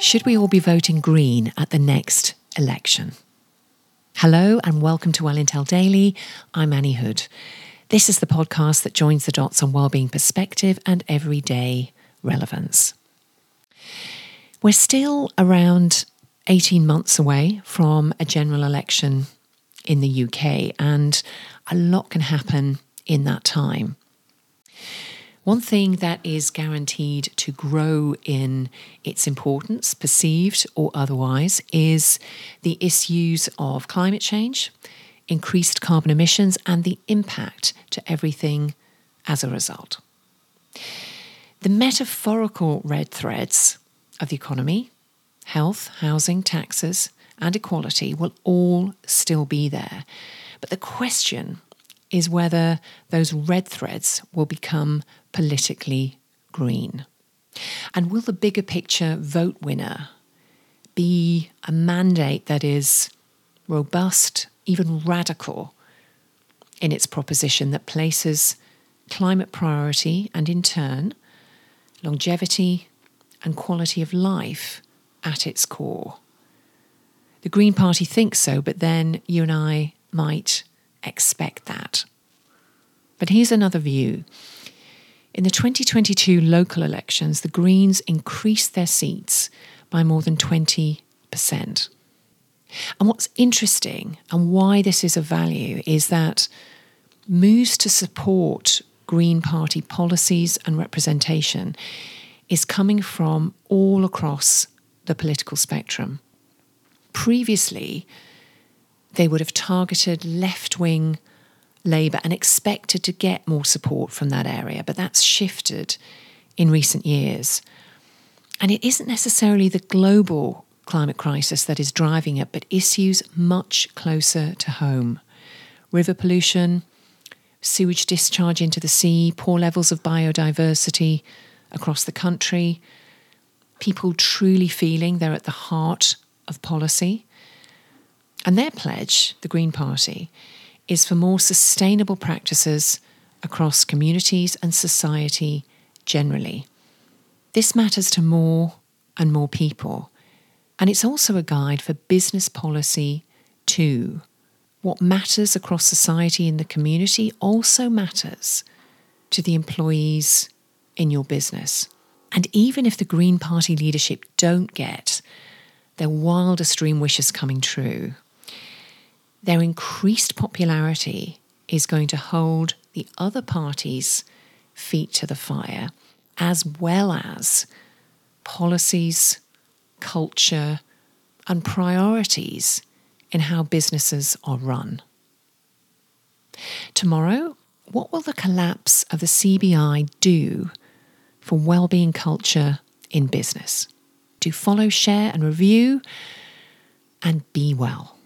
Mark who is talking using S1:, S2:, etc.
S1: Should we all be voting Green at the next election? Hello and welcome to Well Intel Daily. I'm Annie Hood. This is the podcast that joins the dots on wellbeing perspective and everyday relevance. We're still around 18 months away from a general election in the UK, and a lot can happen in that time. One thing that is guaranteed to grow in its importance, perceived or otherwise, is the issues of climate change, increased carbon emissions, and the impact to everything as a result. The metaphorical red threads of the economy, health, housing, taxes, and equality will all still be there. But the question is whether those red threads will become politically green. And will the bigger picture vote winner be a mandate that is robust, even radical in its proposition that places climate priority and, in turn, longevity and quality of life at its core? The Green Party thinks so, but then you and I might expect that. But here's another view. In the 2022 local elections, the Greens increased their seats by more than 20%. And what's interesting and why this is of value is that moves to support Green Party policies and representation is coming from all across the political spectrum. Previously, they would have targeted left wing Labour and expected to get more support from that area, but that's shifted in recent years. And it isn't necessarily the global climate crisis that is driving it, but issues much closer to home river pollution, sewage discharge into the sea, poor levels of biodiversity across the country, people truly feeling they're at the heart of policy. And their pledge, the Green Party, is for more sustainable practices across communities and society generally. This matters to more and more people, and it's also a guide for business policy too. What matters across society and the community also matters to the employees in your business. And even if the Green Party leadership don't get their wildest dream wishes coming true, their increased popularity is going to hold the other party's feet to the fire, as well as policies, culture, and priorities in how businesses are run. Tomorrow, what will the collapse of the CBI do for well-being culture in business? Do follow, share, and review, and be well.